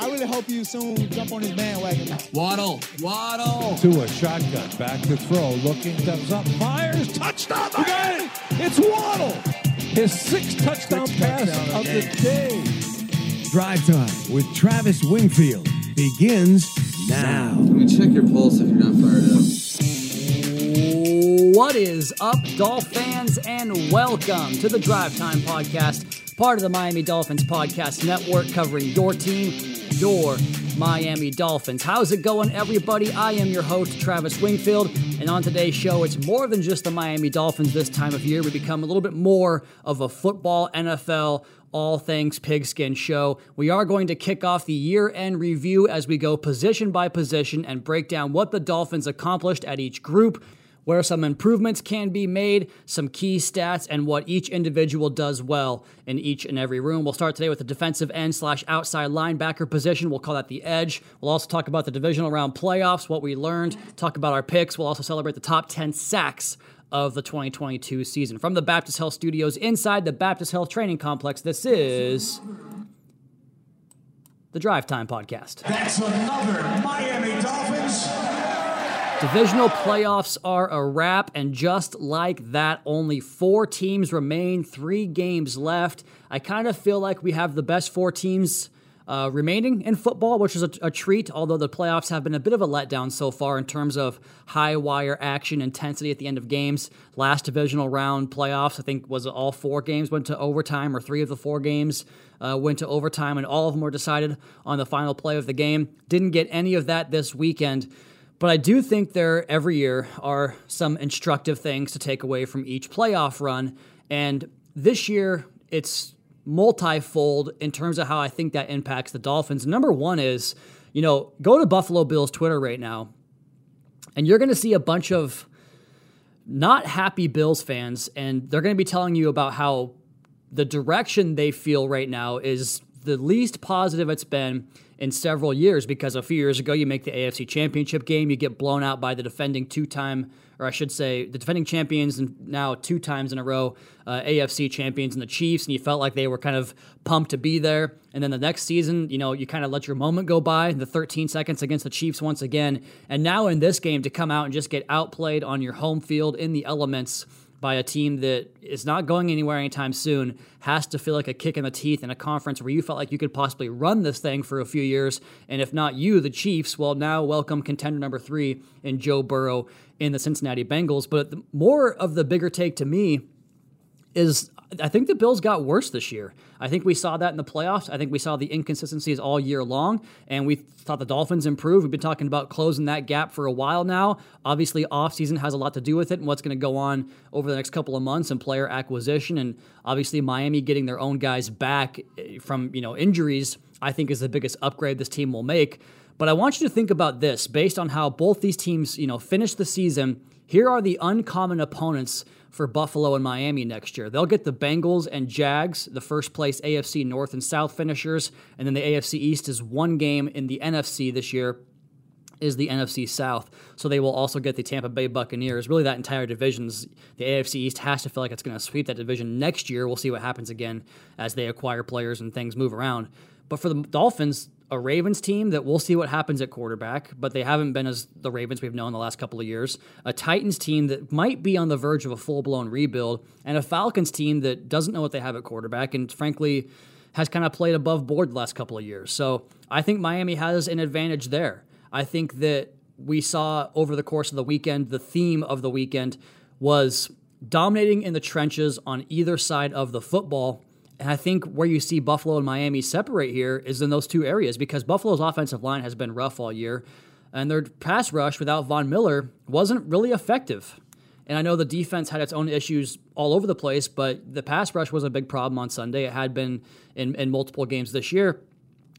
I really hope you soon jump on his bandwagon. Waddle, Waddle. To a shotgun, back to throw, looking, steps up, fires, touchdown! You got it! It's Waddle! His sixth touchdown Sixth pass touchdown of of the the day. Drive Time with Travis Wingfield begins now. Let me check your pulse if you're not fired up. What is up, Dolph fans, and welcome to the Drive Time Podcast, part of the Miami Dolphins Podcast Network, covering your team, your Miami Dolphins. How's it going, everybody? I am your host, Travis Wingfield, and on today's show, it's more than just the Miami Dolphins this time of year. We become a little bit more of a football, NFL, all things pigskin show. We are going to kick off the year end review as we go position by position and break down what the Dolphins accomplished at each group where some improvements can be made, some key stats, and what each individual does well in each and every room. We'll start today with the defensive end slash outside linebacker position. We'll call that the edge. We'll also talk about the divisional round playoffs, what we learned, talk about our picks. We'll also celebrate the top 10 sacks of the 2022 season. From the Baptist Health Studios inside the Baptist Health Training Complex, this is the Drive Time Podcast. That's another Miami Dolphins. Divisional playoffs are a wrap, and just like that, only four teams remain, three games left. I kind of feel like we have the best four teams uh, remaining in football, which is a, a treat, although the playoffs have been a bit of a letdown so far in terms of high wire action intensity at the end of games. Last divisional round playoffs, I think, was all four games went to overtime, or three of the four games uh, went to overtime, and all of them were decided on the final play of the game. Didn't get any of that this weekend. But I do think there every year are some instructive things to take away from each playoff run. And this year, it's multifold in terms of how I think that impacts the Dolphins. Number one is, you know, go to Buffalo Bills Twitter right now, and you're going to see a bunch of not happy Bills fans, and they're going to be telling you about how the direction they feel right now is the least positive it's been in several years because a few years ago you make the AFC Championship game, you get blown out by the defending two-time, or I should say, the defending champions and now two times in a row uh, AFC champions and the Chiefs, and you felt like they were kind of pumped to be there. And then the next season, you know, you kind of let your moment go by, the 13 seconds against the Chiefs once again, and now in this game to come out and just get outplayed on your home field in the elements by a team that is not going anywhere anytime soon has to feel like a kick in the teeth in a conference where you felt like you could possibly run this thing for a few years. And if not you, the Chiefs, well, now welcome contender number three in Joe Burrow in the Cincinnati Bengals. But more of the bigger take to me is I think the Bills got worse this year. I think we saw that in the playoffs. I think we saw the inconsistencies all year long, and we thought the Dolphins improved. We've been talking about closing that gap for a while now. Obviously, offseason has a lot to do with it and what's going to go on over the next couple of months and player acquisition. And obviously, Miami getting their own guys back eh, from you know injuries, I think is the biggest upgrade this team will make. But I want you to think about this based on how both these teams, you know, finished the season. Here are the uncommon opponents for Buffalo and Miami next year. They'll get the Bengals and Jags, the first place AFC North and South finishers, and then the AFC East is one game in the NFC this year is the NFC South. So they will also get the Tampa Bay Buccaneers. Really, that entire division's the AFC East has to feel like it's going to sweep that division next year. We'll see what happens again as they acquire players and things move around. But for the Dolphins, a Ravens team that we'll see what happens at quarterback, but they haven't been as the Ravens we've known the last couple of years. A Titans team that might be on the verge of a full blown rebuild, and a Falcons team that doesn't know what they have at quarterback, and frankly has kind of played above board the last couple of years. So I think Miami has an advantage there. I think that we saw over the course of the weekend, the theme of the weekend was dominating in the trenches on either side of the football and I think where you see Buffalo and Miami separate here is in those two areas because Buffalo's offensive line has been rough all year, and their pass rush without Von Miller wasn't really effective. And I know the defense had its own issues all over the place, but the pass rush was a big problem on Sunday. It had been in, in multiple games this year.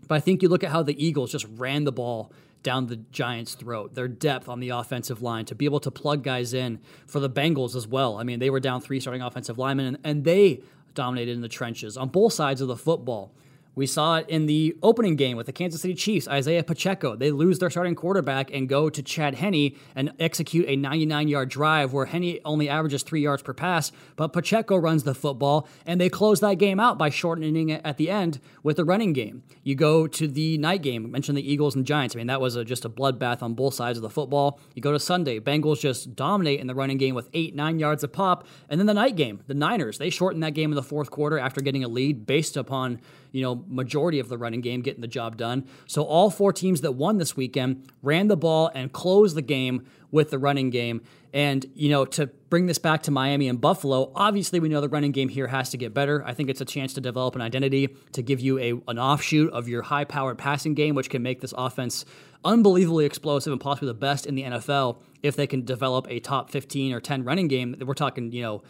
But I think you look at how the Eagles just ran the ball down the Giants' throat. Their depth on the offensive line to be able to plug guys in for the Bengals as well. I mean, they were down three starting offensive linemen, and, and they dominated in the trenches on both sides of the football. We saw it in the opening game with the Kansas City Chiefs, Isaiah Pacheco. They lose their starting quarterback and go to Chad Henne and execute a 99 yard drive where Henne only averages three yards per pass, but Pacheco runs the football and they close that game out by shortening it at the end with the running game. You go to the night game, I mentioned the Eagles and Giants. I mean, that was a, just a bloodbath on both sides of the football. You go to Sunday, Bengals just dominate in the running game with eight, nine yards a pop. And then the night game, the Niners, they shortened that game in the fourth quarter after getting a lead based upon you know, majority of the running game getting the job done. So all four teams that won this weekend ran the ball and closed the game with the running game. And, you know, to bring this back to Miami and Buffalo, obviously we know the running game here has to get better. I think it's a chance to develop an identity to give you a an offshoot of your high powered passing game, which can make this offense unbelievably explosive and possibly the best in the NFL if they can develop a top 15 or 10 running game. We're talking, you know,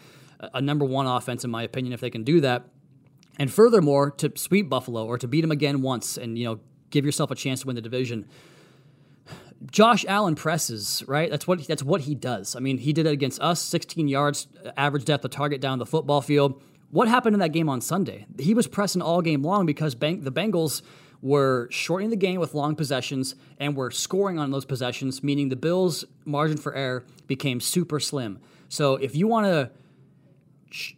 a number one offense, in my opinion, if they can do that. And furthermore, to sweep Buffalo or to beat them again once and, you know, give yourself a chance to win the division. Josh Allen presses, right? That's what that's what he does. I mean, he did it against us, 16 yards average depth of target down the football field. What happened in that game on Sunday? He was pressing all game long because the Bengals were shortening the game with long possessions and were scoring on those possessions, meaning the Bills' margin for error became super slim. So if you want to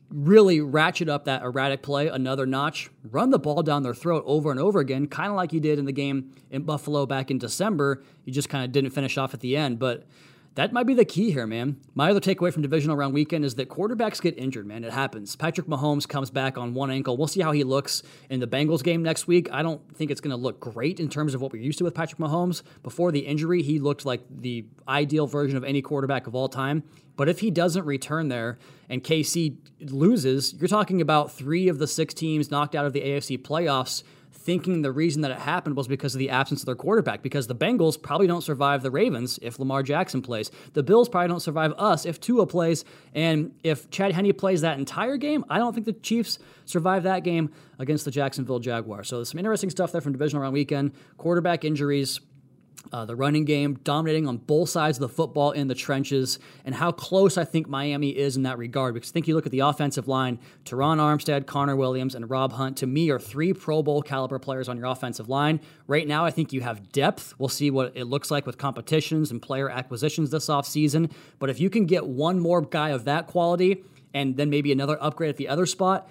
really ratchet up that erratic play another notch, run the ball down their throat over and over again, kind of like you did in the game in Buffalo back in December. You just kind of didn't finish off at the end, but that might be the key here, man. My other takeaway from divisional round weekend is that quarterbacks get injured, man. It happens. Patrick Mahomes comes back on one ankle. We'll see how he looks in the Bengals game next week. I don't think it's going to look great in terms of what we're used to with Patrick Mahomes. Before the injury, he looked like the ideal version of any quarterback of all time. But if he doesn't return there and KC loses, you're talking about three of the six teams knocked out of the AFC playoffs thinking the reason that it happened was because of the absence of their quarterback. Because the Bengals probably don't survive the Ravens if Lamar Jackson plays. The Bills probably don't survive us if Tua plays. And if Chad Henne plays that entire game, I don't think the Chiefs survive that game against the Jacksonville Jaguars. So there's some interesting stuff there from divisional round weekend. Quarterback injuries uh, the running game, dominating on both sides of the football in the trenches, and how close I think Miami is in that regard. Because I think you look at the offensive line, Terron Armstead, Connor Williams, and Rob Hunt, to me, are three Pro Bowl caliber players on your offensive line. Right now, I think you have depth. We'll see what it looks like with competitions and player acquisitions this offseason. But if you can get one more guy of that quality, and then maybe another upgrade at the other spot,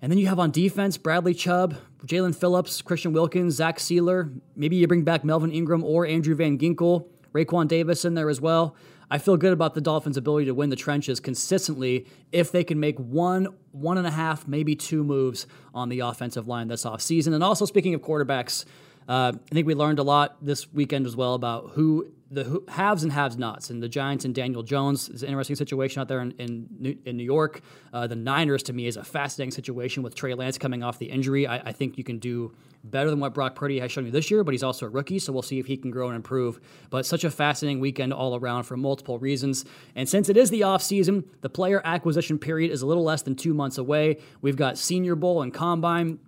and then you have on defense Bradley Chubb, Jaelan Phillips, Christian Wilkins, Zach Sieler. Maybe you bring back Melvin Ingram or Andrew Van Ginkel, Raekwon Davis in there as well. I feel good about the Dolphins' ability to win the trenches consistently if they can make one, one and a half, maybe two moves on the offensive line this offseason. And also, speaking of quarterbacks, uh, I think we learned a lot this weekend as well about who the haves and haves nots. And the Giants and Daniel Jones is an interesting situation out there in, in, in New York. Uh, the Niners, to me, is a fascinating situation with Trey Lance coming off the injury. I, I, think you can do better than what Brock Purdy has shown you this year, but he's also a rookie, so we'll see if he can grow and improve. But such a fascinating weekend all around for multiple reasons. And since it is the offseason, the player acquisition period is a little less than two months away. We've got Senior Bowl and Combine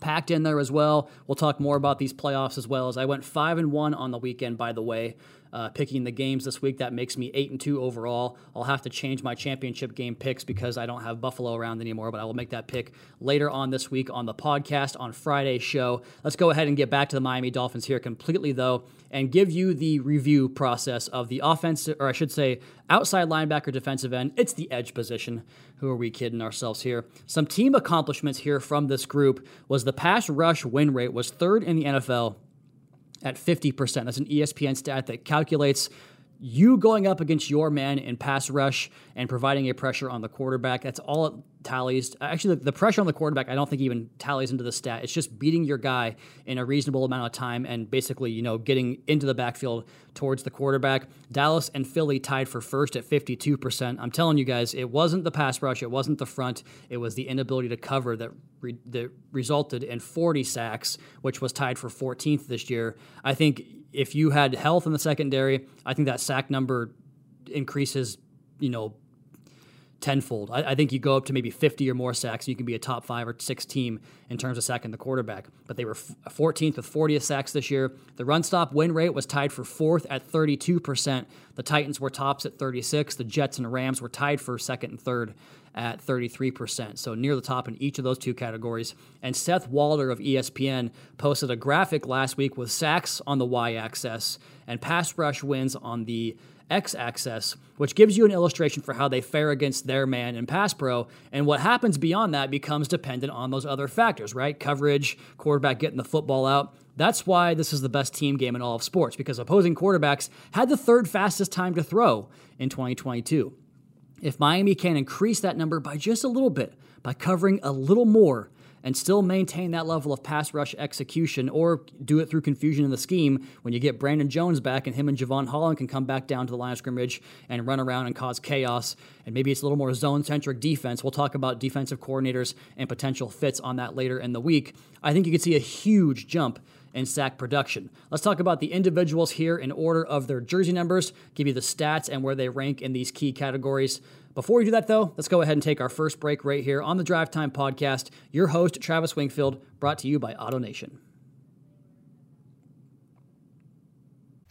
packed in there as well. We'll talk more about these playoffs as well as I went five and one on the weekend. By the way, uh, picking the games this week. That makes me eight and two overall. I'll have to change my championship game picks because I don't have Buffalo around anymore, but I will make that pick later on this week on the podcast on Friday's show. Let's go ahead and get back to the Miami Dolphins here completely, though, and give you the review process of the offense, or I should say, outside linebacker defensive end. It's the edge position. Who are we kidding ourselves here? Some team accomplishments here from this group was the pass rush win rate was third in the NFL at 50%. That's an ESPN stat that calculates you going up against your man in pass rush and providing a pressure on the quarterback. That's all tallies. Actually, the, the, pressure on the quarterback, I don't think even tallies into the stat. It's just beating your guy in a reasonable amount of time and basically, you know, getting into the backfield towards the quarterback. Dallas and Philly tied for first at 52%. I'm telling you guys, it wasn't the pass rush, it wasn't the front, it was the inability to cover that, re- that resulted in 40 sacks, which was tied for 14th this year. I think if you had health in the secondary, I think that sack number increases, you know, tenfold. I, I, think you go up to maybe 50 or more sacks, and you can be a top five or six team in terms of sacking the quarterback. But they were 14th with 40 sacks this year. The run stop win rate was tied for fourth at 32%. The Titans were tops at 36. The Jets and Rams were tied for second and third at 33%. So near the top in each of those two categories. And Seth Walder of ESPN posted a graphic last week with sacks on the y axis and pass rush wins on the X axis, which gives you an illustration for how they fare against their man in pass pro. And what happens beyond that becomes dependent on those other factors, right? Coverage, quarterback getting the football out. That's why this is the best team game in all of sports, because opposing quarterbacks had the third fastest time to throw in 2022. If Miami can increase that number by just a little bit, by covering a little more, and still maintain that level of pass rush execution or do it through confusion in the scheme when you get Brandon Jones back and him and Jevon Holland can come back down to the line of scrimmage and run around and cause chaos. And maybe it's a little more zone centric defense. We'll talk about defensive coordinators and potential fits on that later in the week. I think you could see a huge jump in sack production. Let's talk about the individuals here in order of their jersey numbers, give you the stats and where they rank in these key categories. Before we do that, though, let's go ahead and take our first break right here on the Drive Time Podcast. Your host, Travis Wingfield, brought to you by AutoNation.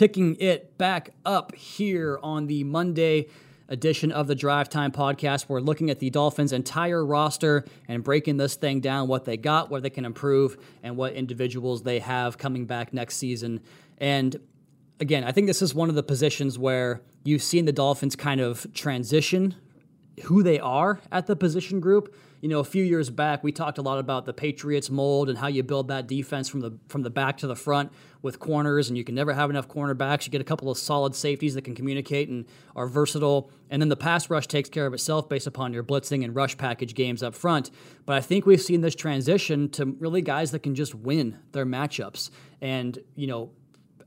Picking it back up here on the Monday edition of the Drive Time podcast. We're looking at the Dolphins' entire roster and breaking this thing down what they got, where they can improve, and what individuals they have coming back next season. And again, I think this is one of the positions where you've seen the Dolphins kind of transition who they are at the position group you know, a few years back, we talked a lot about the Patriots mold and how you build that defense from the from the back to the front with corners, and you can never have enough cornerbacks. You get a couple of solid safeties that can communicate and are versatile, and then the pass rush takes care of itself based upon your blitzing and rush package games up front. But I think we've seen this transition to really guys that can just win their matchups, and you know,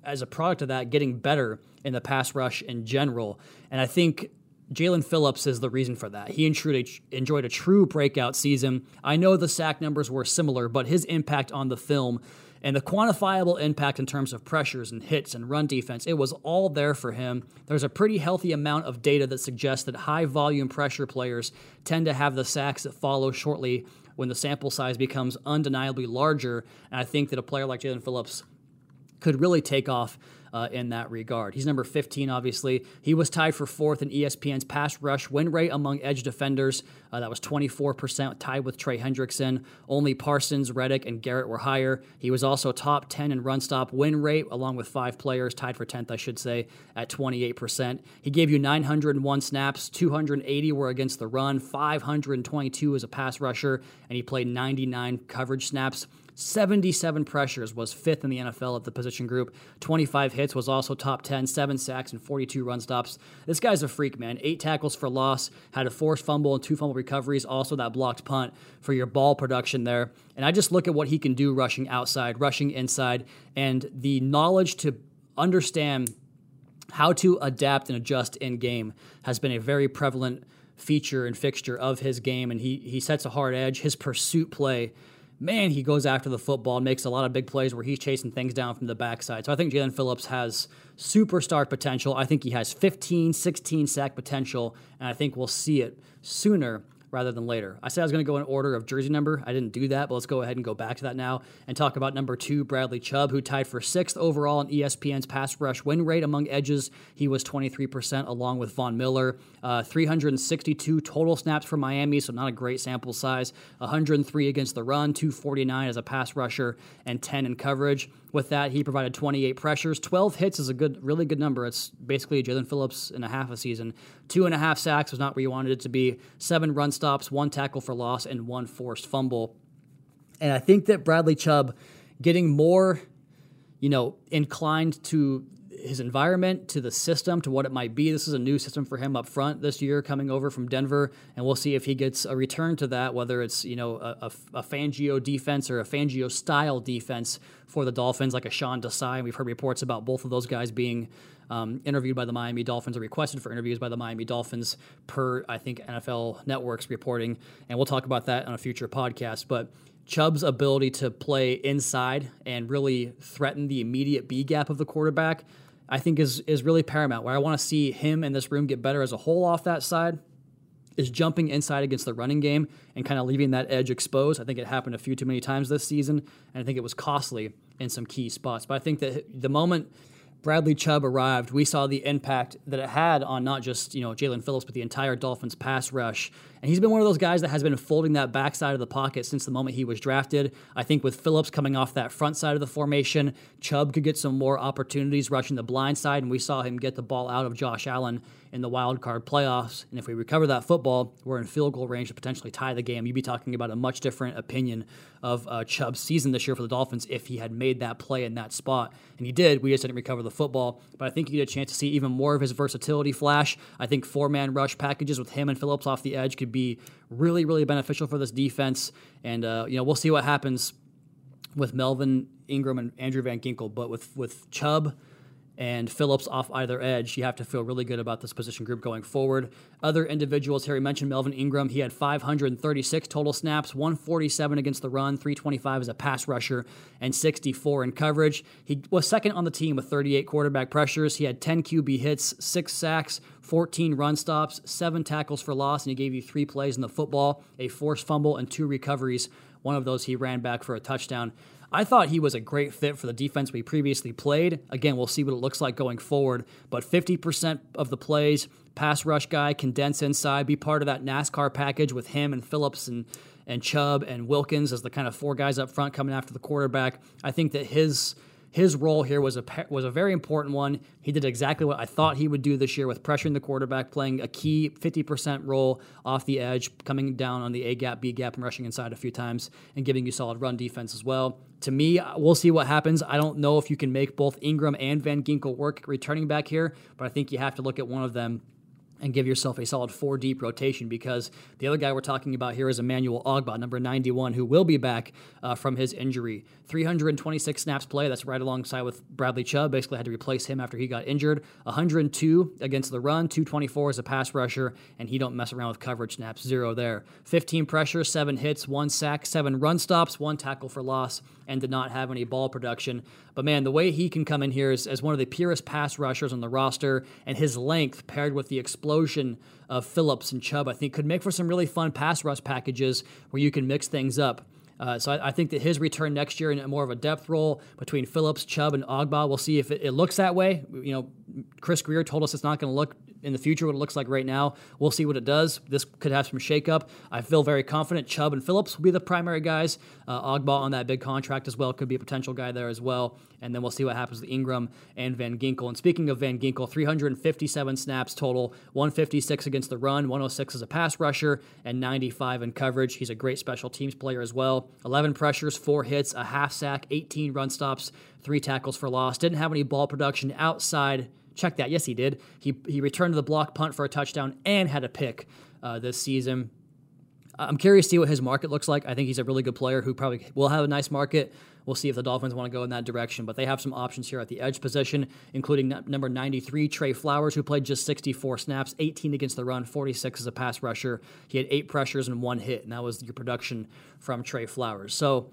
as a product of that, getting better in the pass rush in general. And I think Jaelan Phillips is the reason for that. He enjoyed a, enjoyed a true breakout season. I know the sack numbers were similar, but his impact on the film and the quantifiable impact in terms of pressures and hits and run defense, it was all there for him. There's a pretty healthy amount of data that suggests that high volume pressure players tend to have the sacks that follow shortly when the sample size becomes undeniably larger. And I think that a player like Jaelan Phillips could really take off uh, in that regard. He's number 15, obviously. He was tied for fourth in ESPN's pass rush win rate among edge defenders. Uh, that was 24%, tied with Trey Hendrickson. Only Parsons, Reddick, and Garrett were higher. He was also top 10 in run stop win rate, along with five players, tied for 10th, I should say, at 28%. He gave you 901 snaps, 280 were against the run, 522 as a pass rusher, and he played 99 coverage snaps. 77 pressures, was fifth in the NFL at the position group. 25 hits, was also top 10, seven sacks, and 42 run stops. This guy's a freak, man. Eight tackles for loss, had a forced fumble and two fumble recoveries, also that blocked punt for your ball production there. And I just look at what he can do rushing outside, rushing inside, and the knowledge to understand how to adapt and adjust in game has been a very prevalent feature and fixture of his game. And he, he sets a hard edge. His pursuit play man, he goes after the football and makes a lot of big plays where he's chasing things down from the backside. So I think Jaelan Phillips has superstar potential. I think he has 15, 16 sack potential, and I think we'll see it sooner rather than later. I said I was going to go in order of jersey number. I didn't do that, but let's go ahead and go back to that now and talk about number two, Bradley Chubb, who tied for sixth overall in ESPN's pass rush win rate among edges. He was 23%, along with Von Miller. Uh, 362 total snaps for Miami, so not a great sample size. 103 against the run, 249 as a pass rusher, and 10 in coverage. With that, he provided 28 pressures. 12 hits is a good, really good number. It's basically Jaelan Phillips in a half a season. Two and a half sacks was not where you wanted it to be. Seven run stops, one tackle for loss, and one forced fumble. And I think that Bradley Chubb getting more, you know, inclined to his environment, to the system, to what it might be. This is a new system for him up front this year, coming over from Denver, and we'll see if he gets a return to that, whether it's you know a, a, a Fangio defense or a Fangio style defense for the Dolphins, like a Sean Desai. We've heard reports about both of those guys being um, interviewed by the Miami Dolphins or requested for interviews by the Miami Dolphins, per I think NFL Network's reporting, and we'll talk about that on a future podcast, but. Chubb's ability to play inside and really threaten the immediate B gap of the quarterback I think is is really paramount. Where I want to see him and this room get better as a whole off that side is jumping inside against the running game and kind of leaving that edge exposed. I think it happened a few too many times this season, and I think it was costly in some key spots. But I think that the moment Bradley Chubb arrived, we saw the impact that it had on not just you know Jaelan Phillips, but the entire Dolphins pass rush. And he's been one of those guys that has been folding that backside of the pocket since the moment he was drafted. I think with Phillips coming off that front side of the formation, Chubb could get some more opportunities rushing the blind side, and we saw him get the ball out of Josh Allen in the wild card playoffs. And if we recover that football, we're in field goal range to potentially tie the game. You'd be talking about a much different opinion of uh, Chubb's season this year for the Dolphins if he had made that play in that spot. And he did. We just didn't recover the football. But I think you get a chance to see even more of his versatility flash. I think four man rush packages with him and Phillips off the edge could be really, really beneficial for this defense. And, uh, you know, we'll see what happens with Melvin Ingram and Andrew Van Ginkel. But with, with Chubb, and Phillips off either edge, you have to feel really good about this position group going forward. Other individuals he mentioned Melvin Ingram. He had 536 total snaps, 147 against the run, 325 as a pass rusher, and 64 in coverage. He was second on the team with 38 quarterback pressures. He had 10 QB hits, six sacks, 14 run stops, seven tackles for loss, and he gave you three plays in the football, a forced fumble, and two recoveries. One of those he ran back for a touchdown. I thought he was a great fit for the defense we previously played. Again, we'll see what it looks like going forward. But 50% of the plays, pass rush guy, condense inside, be part of that NASCAR package with him and Phillips and and Chubb and Wilkins as the kind of four guys up front coming after the quarterback. I think that his his role here was a was a very important one. He did exactly what I thought he would do this year with pressuring the quarterback, playing a key 50% role off the edge, coming down on the A gap, B gap, and rushing inside a few times, and giving you solid run defense as well. To me, we'll see what happens. I don't know if you can make both Ingram and Van Ginkel work returning back here, but I think you have to look at one of them and give yourself a solid four deep rotation because the other guy we're talking about here is Emmanuel Ogbah, number 91, who will be back uh, from his injury. 326 snaps play, that's right alongside with Bradley Chubb. Basically, had to replace him after he got injured. 102 against the run, 224 as a pass rusher, and he don't mess around with coverage snaps, zero there. 15 pressures, seven hits, one sack, seven run stops, one tackle for loss, and did not have any ball production. But man, the way he can come in here is as one of the purest pass rushers on the roster, and his length paired with the explosion of Phillips and Chubb, I think could make for some really fun pass rush packages where you can mix things up. Uh, so I, I, think that his return next year in more of a depth role between Phillips, Chubb, and Ogbah, we'll see if it, it looks that way. You know, Chris Grier told us it's not going to look in the future what it looks like right now. We'll see what it does. This could have some shakeup. I feel very confident Chubb and Phillips will be the primary guys. Uh, Ogbah on that big contract as well could be a potential guy there as well. And then we'll see what happens with Ingram and Van Ginkel. And speaking of Van Ginkel, 357 snaps total, 156 against the run, 106 as a pass rusher, and 95 in coverage. He's a great special teams player as well. 11 pressures, four hits, a half sack, 18 run stops, three tackles for loss. Didn't have any ball production outside Check that. Yes, he did. He, he returned to the block punt for a touchdown and had a pick uh, this season. I'm curious to see what his market looks like. I think he's a really good player who probably will have a nice market. We'll see if the Dolphins want to go in that direction. But they have some options here at the edge position, including number 93, Trey Flowers, who played just 64 snaps, 18 against the run, 46 as a pass rusher. He had eight pressures and one hit, and that was your production from Trey Flowers. So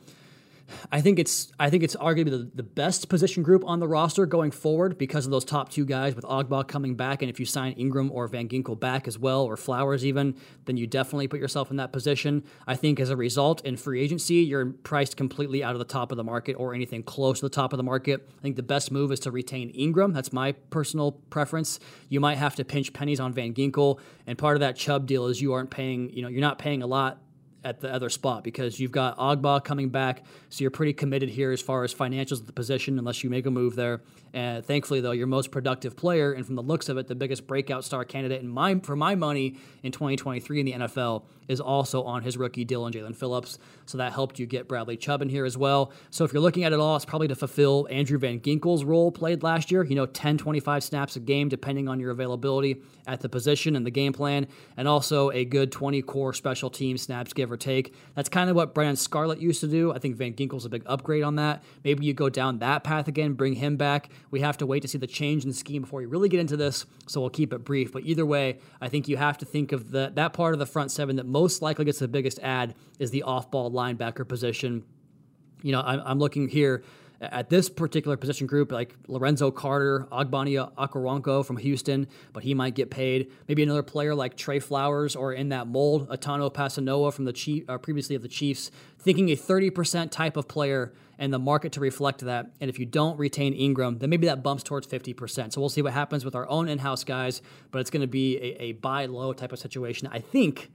I think it's I think it's arguably the, the best position group on the roster going forward because of those top two guys with Ogbah coming back, and if you sign Ingram or Van Ginkel back as well, or Flowers even, then you definitely put yourself in that position. I think as a result, in free agency, you're priced completely out of the top of the market or anything close to the top of the market. I think the best move is to retain Ingram. That's my personal preference. You might have to pinch pennies on Van Ginkel, and part of that Chubb deal is you aren't paying, you know, you're not paying a lot at the other spot because you've got Ogbah coming back, so you're pretty committed here as far as financials of the position, unless you make a move there. And thankfully, though, your most productive player, and from the looks of it, the biggest breakout star candidate in my for my money in 2023 in the NFL is also on his rookie deal in Jaelan Phillips. So that helped you get Bradley Chubb in here as well. So if you're looking at it all, it's probably to fulfill Andrew Van Ginkel's role played last year. You know, 10, 25 snaps a game, depending on your availability at the position and the game plan, and also a good 20 core special team snaps, give or take. That's kind of what Brennan Scarlett used to do. I think Van Ginkel's a big upgrade on that. Maybe you go down that path again, bring him back. We have to wait to see the change in scheme before we really get into this, so we'll keep it brief. But either way, I think you have to think of the, that part of the front seven that most likely gets the biggest ad is the off ball linebacker position. You know, I'm, I'm looking here at this particular position group, like Lorenzo Carter, Ogbonnia Okoronkwo from Houston, but he might get paid. Maybe another player like Trey Flowers or in that mold, Tanoh Kpassagnon from the Chief, uh, previously of the Chiefs, thinking a 30% type of player and the market to reflect that. And if you don't retain Ingram, then maybe that bumps towards 50%. So we'll see what happens with our own in-house guys, but it's going to be a, a buy low type of situation. I think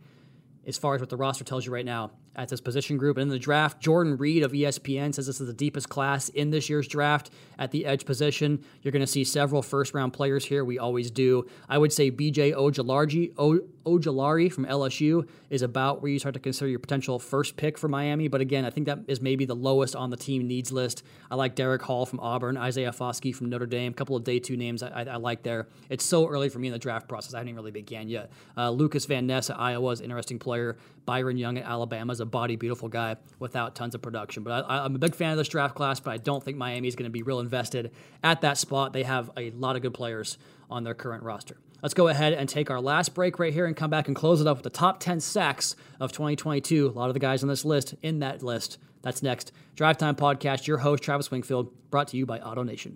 as far as what the roster tells you right now at this position group. And in the draft, Jordan Reid of ESPN says this is the deepest class in this year's draft at the edge position. You're going to see several first round players here. We always do. I would say BJ Ojulari, Ojulari from LSU is about where you start to consider your potential first pick for Miami. But again, I think that is maybe the lowest on the team needs list. I like Derick Hall from Auburn, Isaiah Foskey from Notre Dame, a couple of day two names I, I, I, like there. It's so early for me in the draft process. I haven't even really began yet. Uh, Lucas Van Ness at Iowa is an interesting player. Byron Young at Alabama is a body beautiful guy without tons of production. But I, am a big fan of this draft class, but I don't think Miami is going to be real invested at that spot. They have a lot of good players on their current roster. Let's go ahead and take our last break right here and come back and close it up with the top 10 sacks of 2022. A lot of the guys on this list in that list. That's next. Drive Time Podcast, your host, Travis Wingfield, brought to you by AutoNation.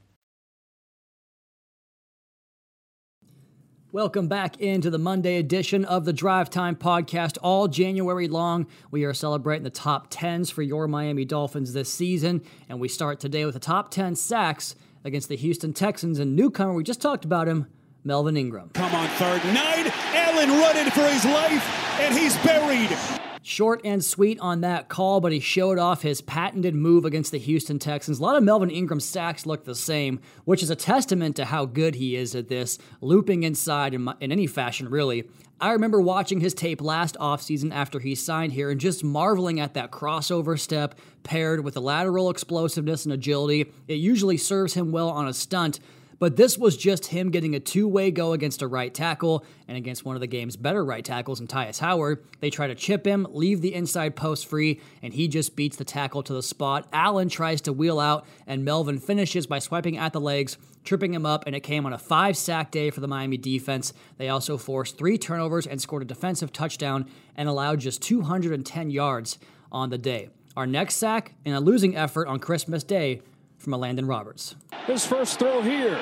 Welcome back into the Monday edition of the Drive Time Podcast. All January long, we are celebrating the top 10s for your Miami Dolphins this season. And we start today with the top 10 sacks against the Houston Texans and newcomer, we just talked about him, Melvin Ingram. Come on, third nine. Allen running for his life, and he's buried. Short and sweet on that call, but he showed off his patented move against the Houston Texans. A lot of Melvin Ingram sacks look the same, which is a testament to how good he is at this, looping inside in, my, in any fashion, really. I remember watching his tape last offseason after he signed here and just marveling at that crossover step paired with the lateral explosiveness and agility. It usually serves him well on a stunt, but this was just him getting a two way go against a right tackle and against one of the game's better right tackles in Tytus Howard. They try to chip him, leave the inside post free, and he just beats the tackle to the spot. Allen tries to wheel out, and Melvin finishes by swiping at the legs, tripping him up, and it came on a five sack day for the Miami defense. They also forced three turnovers and scored a defensive touchdown and allowed just 210 yards on the day. Our next sack in a losing effort on Christmas Day from Elandon Roberts. His first throw here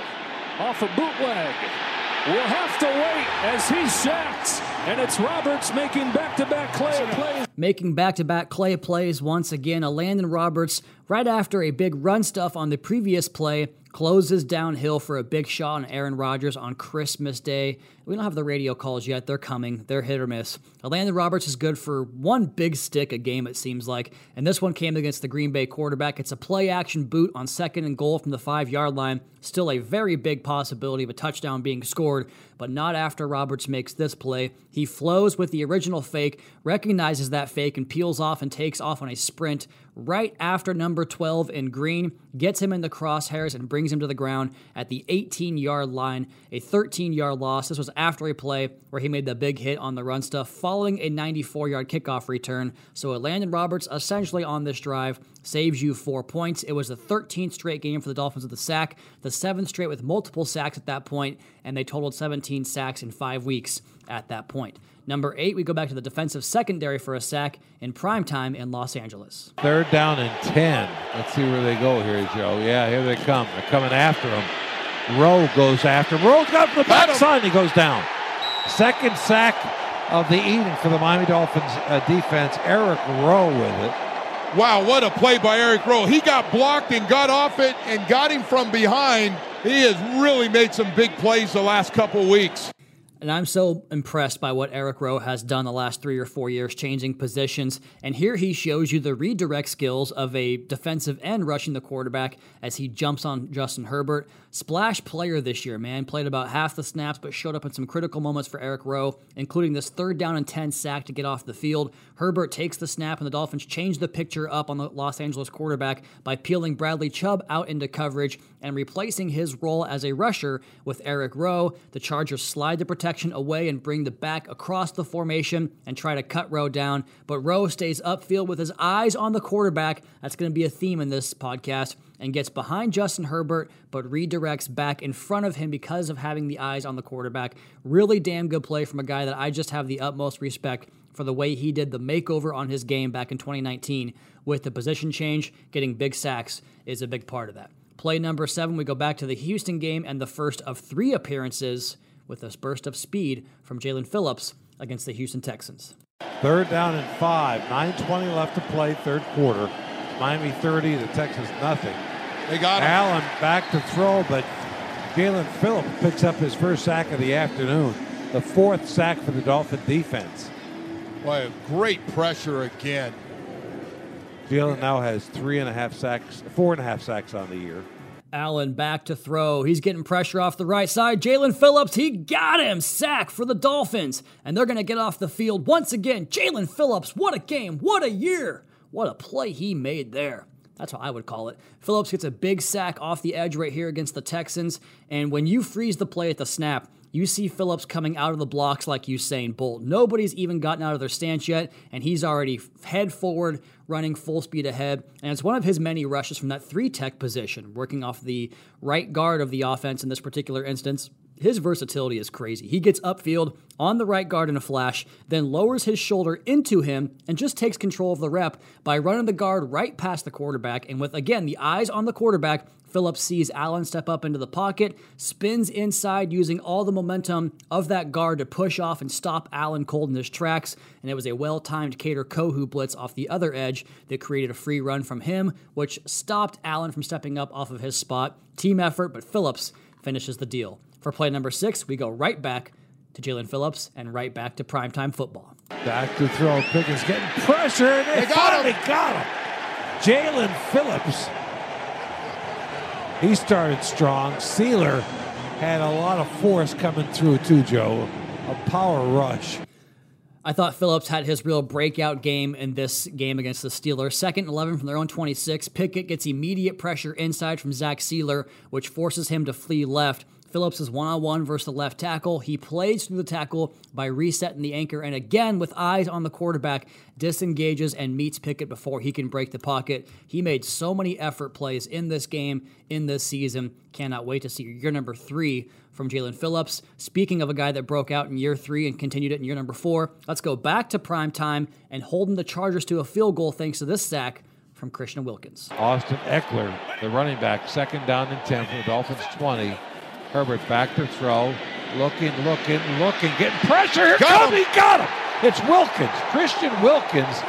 off a bootleg. We'll have to wait as he sacks, and it's Roberts making back-to-back Clay plays. making back to back Clay plays once again. Elandon Roberts, right after a big run stuff on the previous play, closes downhill for a big shot on Aaron Rodgers on Christmas Day. We don't have the radio calls yet. They're coming. They're hit or miss. Elandon Roberts is good for one big stick a game, it seems like. And this one came against the Green Bay quarterback. It's a play action boot on second and goal from the five yard line. Still a very big possibility of a touchdown being scored, but not after Roberts makes this play. He flows with the original fake, recognizes that fake, and peels off and takes off on a sprint right after number 12 in green, gets him in the crosshairs and brings him to the ground at the 18 yard line. A 13 yard loss. This was after a play where he made the big hit on the run stuff following a 94 yard kickoff return. So Elandon Roberts essentially on this drive saves you four points. It was the 13th straight game for the Dolphins with the sack, the seventh straight with multiple sacks at that point, and they totaled 17 sacks in five weeks at that point. Number eight, we go back to the defensive secondary for a sack in prime time in Los Angeles. Third down and 10. Let's see where they go here, Joe. Yeah, here they come. They're coming after him. Rowe goes after him. Rowe's got from the backside he goes down. Second sack of the evening for the Miami Dolphins uh, defense. Eric Rowe with it. Wow, what a play by Eric Rowe. He got blocked and got off it and got him from behind. He has really made some big plays the last couple weeks. And I'm so impressed by what Eric Rowe has done the last three or four years, changing positions. And here he shows you the redirect skills of a defensive end rushing the quarterback as he jumps on Justin Herbert. Splash player this year, man. Played about half the snaps, but showed up in some critical moments for Eric Rowe, including this third down and 10 sack to get off the field. Herbert takes the snap, and the Dolphins change the picture up on the Los Angeles quarterback by peeling Bradley Chubb out into coverage and replacing his role as a rusher with Eric Rowe. The Chargers slide the protection away and bring the back across the formation and try to cut Rowe down, but Rowe stays upfield with his eyes on the quarterback. That's going to be a theme in this podcast and gets behind Justin Herbert, but redirects back in front of him because of having the eyes on the quarterback. Really damn good play from a guy that I just have the utmost respect for the way he did the makeover on his game back in 2019 with the position change, getting big sacks is a big part of that. Play number seven, we go back to the Houston game and the first of three appearances with this burst of speed from Jaelan Phillips against the Houston Texans. Third down and five. 9.20 left to play, third quarter. Miami 30, the Texans nothing. They got him. Allen back to throw, but Jaelan Phillips picks up his first sack of the afternoon. The fourth sack for the Dolphin defense. Boy, great pressure again. Jaelan now has three and a half sacks, four and a half sacks on the year. Allen back to throw. He's getting pressure off the right side. Jaelan Phillips, he got him. Sack for the Dolphins. And they're going to get off the field once again. Jaelan Phillips, what a game. What a year. What a play he made there. That's what I would call it. Phillips gets a big sack off the edge right here against the Texans. And when you freeze the play at the snap, you see Phillips coming out of the blocks like Usain Bolt. Nobody's even gotten out of their stance yet, and he's already head forward, running full speed ahead. And it's one of his many rushes from that three tech position, working off the right guard of the offense in this particular instance. His versatility is crazy. He gets upfield on the right guard in a flash, then lowers his shoulder into him and just takes control of the rep by running the guard right past the quarterback. And with, again, the eyes on the quarterback, Phillips sees Allen step up into the pocket, spins inside using all the momentum of that guard to push off and stop Allen cold in his tracks. And it was a well timed Kader Kohou blitz off the other edge that created a free run from him, which stopped Allen from stepping up off of his spot. Team effort, but Phillips finishes the deal. For play number six, we go right back to Jaelan Phillips and right back to primetime football. Back to throw. Pickett getting pressure, and they, They got finally him. got him. Jaelan Phillips. He started strong. Sieler had a lot of force coming through, too, Joe. A power rush. I thought Phillips had his real breakout game in this game against the Steelers. Second and 11 from their own 26. Pickett gets immediate pressure inside from Zach Sieler, which forces him to flee left. Phillips is one on one versus the left tackle. He plays through the tackle by resetting the anchor, and again, with eyes on the quarterback, disengages and meets Pickett before he can break the pocket. He made so many effort plays in this game, in this season. Cannot wait to see year number three from Jaelan Phillips. Speaking of a guy that broke out in year three and continued it in year number four, let's go back to prime time and holding the Chargers to a field goal thanks to this sack from Christian Wilkins. Austin Ekeler, the running back, second down and 10 from the Dolphins 20. Herbert back to throw. Looking, looking, looking, getting pressure. Here Got comes him. he got him. It's Wilkins, Christian Wilkins.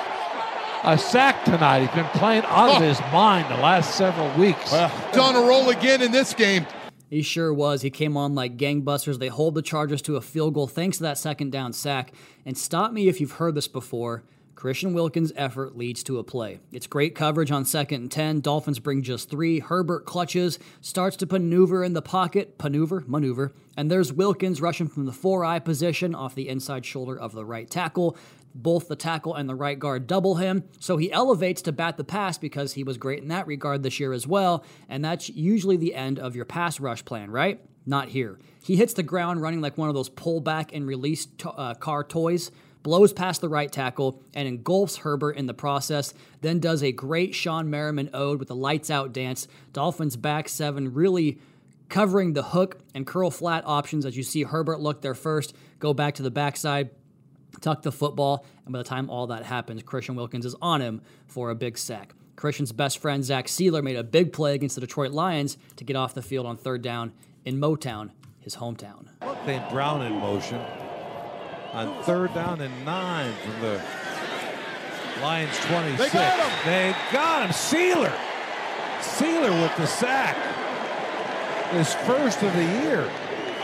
A sack tonight. He's been playing out of his mind the last several weeks. He's on a roll again in this game. He sure was. He came on like gangbusters. They hold the Chargers to a field goal thanks to that second down sack. And stop me if you've heard this before. Christian Wilkins' effort leads to a play. It's great coverage on second and 10. Dolphins bring just three. Herbert clutches, starts to maneuver in the pocket, maneuver, maneuver, and there's Wilkins rushing from the four eye position off the inside shoulder of the right tackle. Both the tackle and the right guard double him, so he elevates to bat the pass because he was great in that regard this year as well, and that's usually the end of your pass rush plan, right? Not here. He hits the ground running like one of those pull back and release to- uh, car toys blows past the right tackle and engulfs Herbert in the process, then does a great Shawne Merriman ode with the lights out dance. Dolphins back seven, really covering the hook and curl flat options as you see Herbert look there first, go back to the backside, tuck the football, and by the time all that happens, Christian Wilkins is on him for a big sack. Christian's best friend Zach Sieler made a big play against the Detroit Lions to get off the field on third down in Motown, his hometown. St. Brown in motion on third down and nine from the Lions 26. They got him. They got him. Sieler. Sieler with the sack. His first of the year.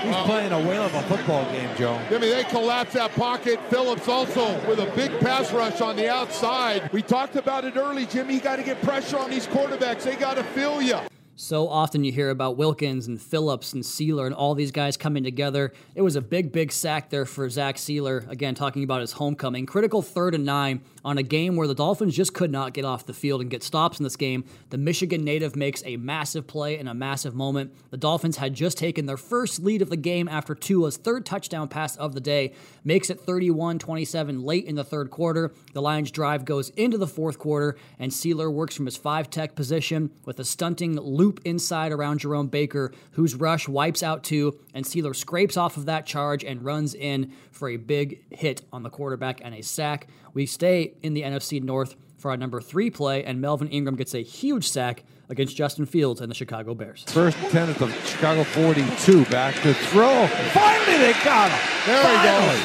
He's playing a whale of a football game, Joe. Jimmy, they collapse that pocket. Phillips also with a big pass rush on the outside. We talked about it early, Jimmy. You got to get pressure on these quarterbacks. They got to feel you. So often you hear about Wilkins and Phillips and Sieler and all these guys coming together. It was a big, big sack there for Zach Sieler. Again, talking about his homecoming. Critical third and nine on a game where the Dolphins just could not get off the field and get stops in this game. The Michigan native makes a massive play in a massive moment. The Dolphins had just taken their first lead of the game after Tua's third touchdown pass of the day, makes it 31 27 late in the third quarter. The Lions' drive goes into the fourth quarter, and Sieler works from his five tech position with a stunting loop inside around Jerome Baker, whose rush wipes out two, and Sieler scrapes off of that charge and runs in for a big hit on the quarterback and a sack. We stay in the NFC North for our number three play, and Melvin Ingram gets a huge sack against Justin Fields and the Chicago Bears. First and 10 at the Chicago 42. Back to throw. Finally, they got him. There he goes.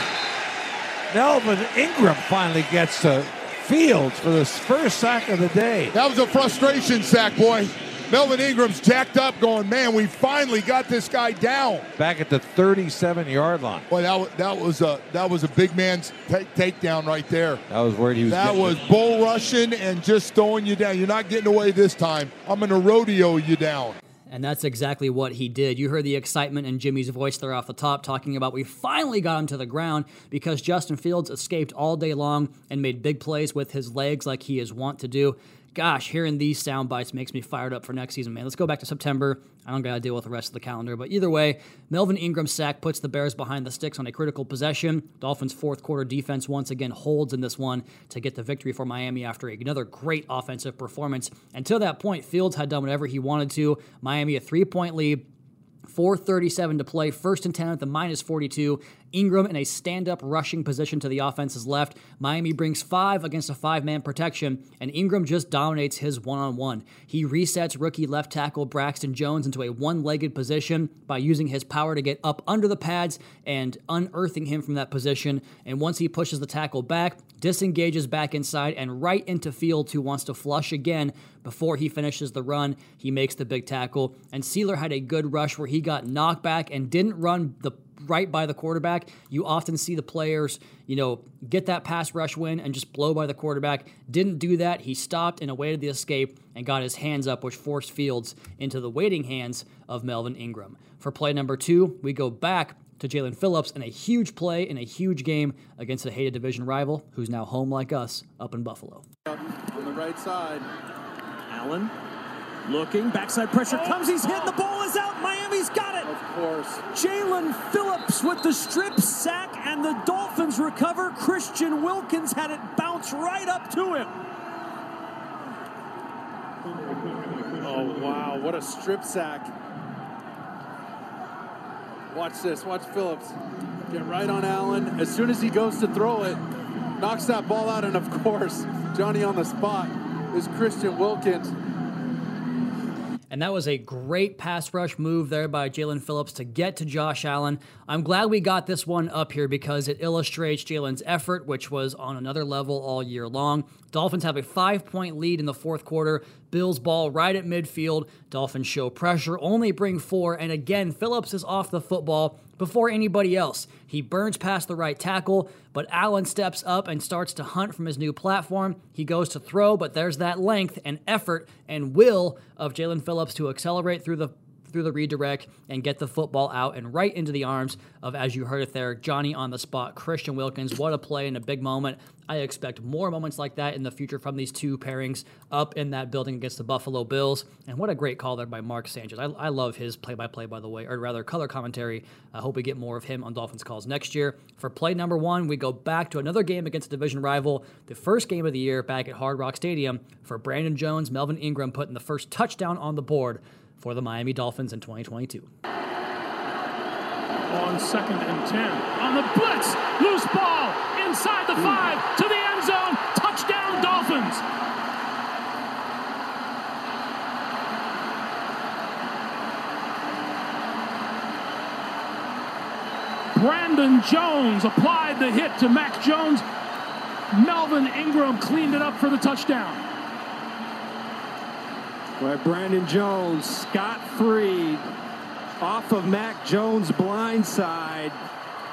Melvin Ingram finally gets to Fields for the first sack of the day. That was a frustration sack, boy. Melvin Ingram's jacked up, going, man, we finally got this guy down. Back at the 37 yard line. Boy, that was, that was a that was a big man's ta- takedown right there. I was worried he was. That was it. bull rushing and just throwing you down. You're not getting away this time. I'm going to rodeo you down. And that's exactly what he did. You heard the excitement in Jimmy's voice there off the top, talking about we finally got him to the ground because Justin Fields escaped all day long and made big plays with his legs like he is wont to do. Gosh, hearing these sound bites makes me fired up for next season, man. Let's go back to September. I don't got to deal with the rest of the calendar. But either way, Melvin Ingram's sack puts the Bears behind the sticks on a critical possession. Dolphins' fourth quarter defense once again holds in this one to get the victory for Miami after another great offensive performance. Until that point, Fields had done whatever he wanted to. Miami a three point lead. 437 to play, first and 10 at the minus 42. Ingram in a stand up rushing position to the offense's left. Miami brings five against a five man protection, and Ingram just dominates his one on one. He resets rookie left tackle Braxton Jones into a one legged position by using his power to get up under the pads and unearthing him from that position. And once he pushes the tackle back, disengages back inside and right into Fields, who wants to flush again before he finishes the run. He makes the big tackle, and Sieler had a good rush where he got knocked back and didn't run the right by the quarterback. You often see the players, you know, get that pass rush win and just blow by the quarterback. Didn't do that. He stopped and awaited the escape and got his hands up, which forced Fields into the waiting hands of Melvin Ingram. For play number two, we go back to Jaelan Phillips in a huge play in a huge game against a hated division rival who's now home like us up in Buffalo. On the right side. Allen looking. Backside pressure comes. He's hit. The ball is out. Miami's got it. Of course. Jaelan Phillips with the strip sack, and the Dolphins recover. Christian Wilkins had it bounce right up to him. Oh, wow. What a strip sack. Watch this. Watch Phillips. Get right on Allen. As soon as he goes to throw it, knocks that ball out. And of course, Johnny on the spot is Christian Wilkins. And that was a great pass rush move there by Jaelan Phillips to get to Josh Allen. I'm glad we got this one up here because it illustrates Jaelan's effort, which was on another level all year long. Dolphins have a five point lead in the fourth quarter. Bills ball right at midfield. Dolphins show pressure, only bring four. And again, Phillips is off the football before anybody else. He burns past the right tackle, but Allen steps up and starts to hunt from his new platform. He goes to throw, but there's that length and effort and will of Jaelan Phillips to accelerate through the through the redirect and get the football out and right into the arms of, as you heard it there, Johnny on the spot, Christian Wilkins. What a play in a big moment. I expect more moments like that in the future from these two pairings up in that building against the Buffalo Bills. And what a great call there by Mark Sanchez. I, I love his play by play, by the way, or rather color commentary. I hope we get more of him on Dolphins calls next year. For play number one, we go back to another game against a division rival, the first game of the year back at Hard Rock Stadium for Brandon Jones, Melvin Ingram putting the first touchdown on the board for the Miami Dolphins in 2022. On second and 10. On the blitz. Loose ball. Inside the five. To the end zone. Touchdown, Dolphins. Brandon Jones applied the hit to Mac Jones. Melvin Ingram cleaned it up for the touchdown. Where Brandon Jones, scot free, off of Mac Jones' blind side.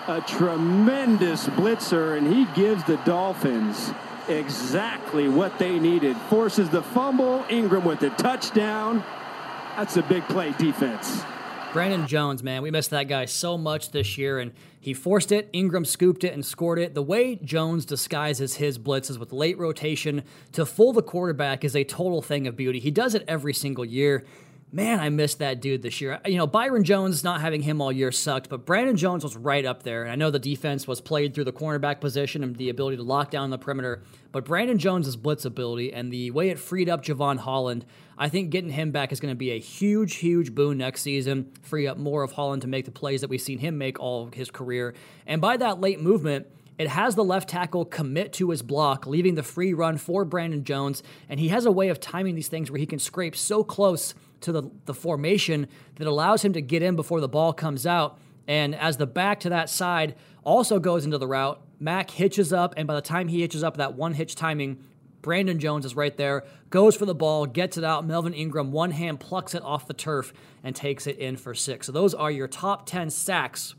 A tremendous blitzer, and he gives the Dolphins exactly what they needed. Forces the fumble. Ingram with the touchdown. That's a big play defense. Brandon Jones, man, we missed that guy so much this year, and he forced it. Ingram scooped it and scored it. The way Jones disguises his blitzes with late rotation to fool the quarterback is a total thing of beauty. He does it every single year. Man, I missed that dude this year. You know, Byron Jones not having him all year sucked, but Brandon Jones was right up there. And I know the defense was played through the cornerback position and the ability to lock down the perimeter, but Brandon Jones' blitz ability and the way it freed up Jevon Holland, I think getting him back is going to be a huge, huge boon next season. Free up more of Holland to make the plays that we've seen him make all his career. And by that late movement, it has the left tackle commit to his block, leaving the free run for Brandon Jones. And he has a way of timing these things where he can scrape so close to the, the formation that allows him to get in before the ball comes out. And as the back to that side also goes into the route, Mac hitches up, and by the time he hitches up that one hitch timing, Brandon Jones is right there, goes for the ball, gets it out. Melvin Ingram, one hand plucks it off the turf and takes it in for six. So those are your top 10 sacks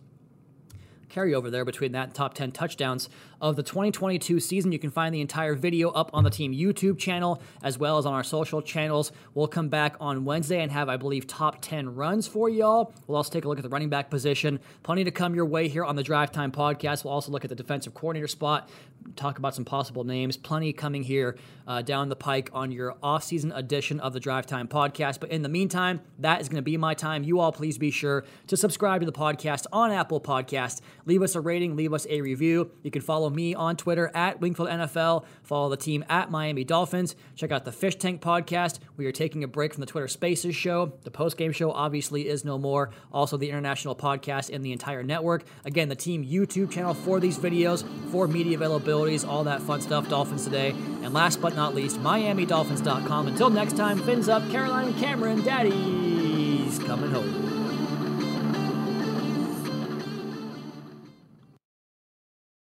carryover there between that top 10 touchdowns of the 2022 season. You can find the entire video up on the team YouTube channel as well as on our social channels. We'll come back on Wednesday and have, I believe, top 10 runs for y'all. We'll also take a look at the running back position. Plenty to come your way here on the Drive Time podcast. We'll also look at the defensive coordinator spot, talk about some possible names. Plenty coming here uh, down the pike on your off-season edition of the Drive Time podcast. But in the meantime, that is going to be my time. You all please be sure to subscribe to the podcast on Apple Podcast. Leave us a rating, leave us a review. You can follow me on Twitter at Wingfield NFL. Follow the team at Miami Dolphins. Check out the Fish Tank podcast. We are taking a break from the Twitter Spaces show. The post game show obviously is no more. Also, the international podcast and the entire network. Again, the team YouTube channel for these videos, for media availabilities, all that fun stuff. Dolphins today. And last but not least, MiamiDolphins.com. Until next time, fins up, Caroline Cameron, Daddy's coming home.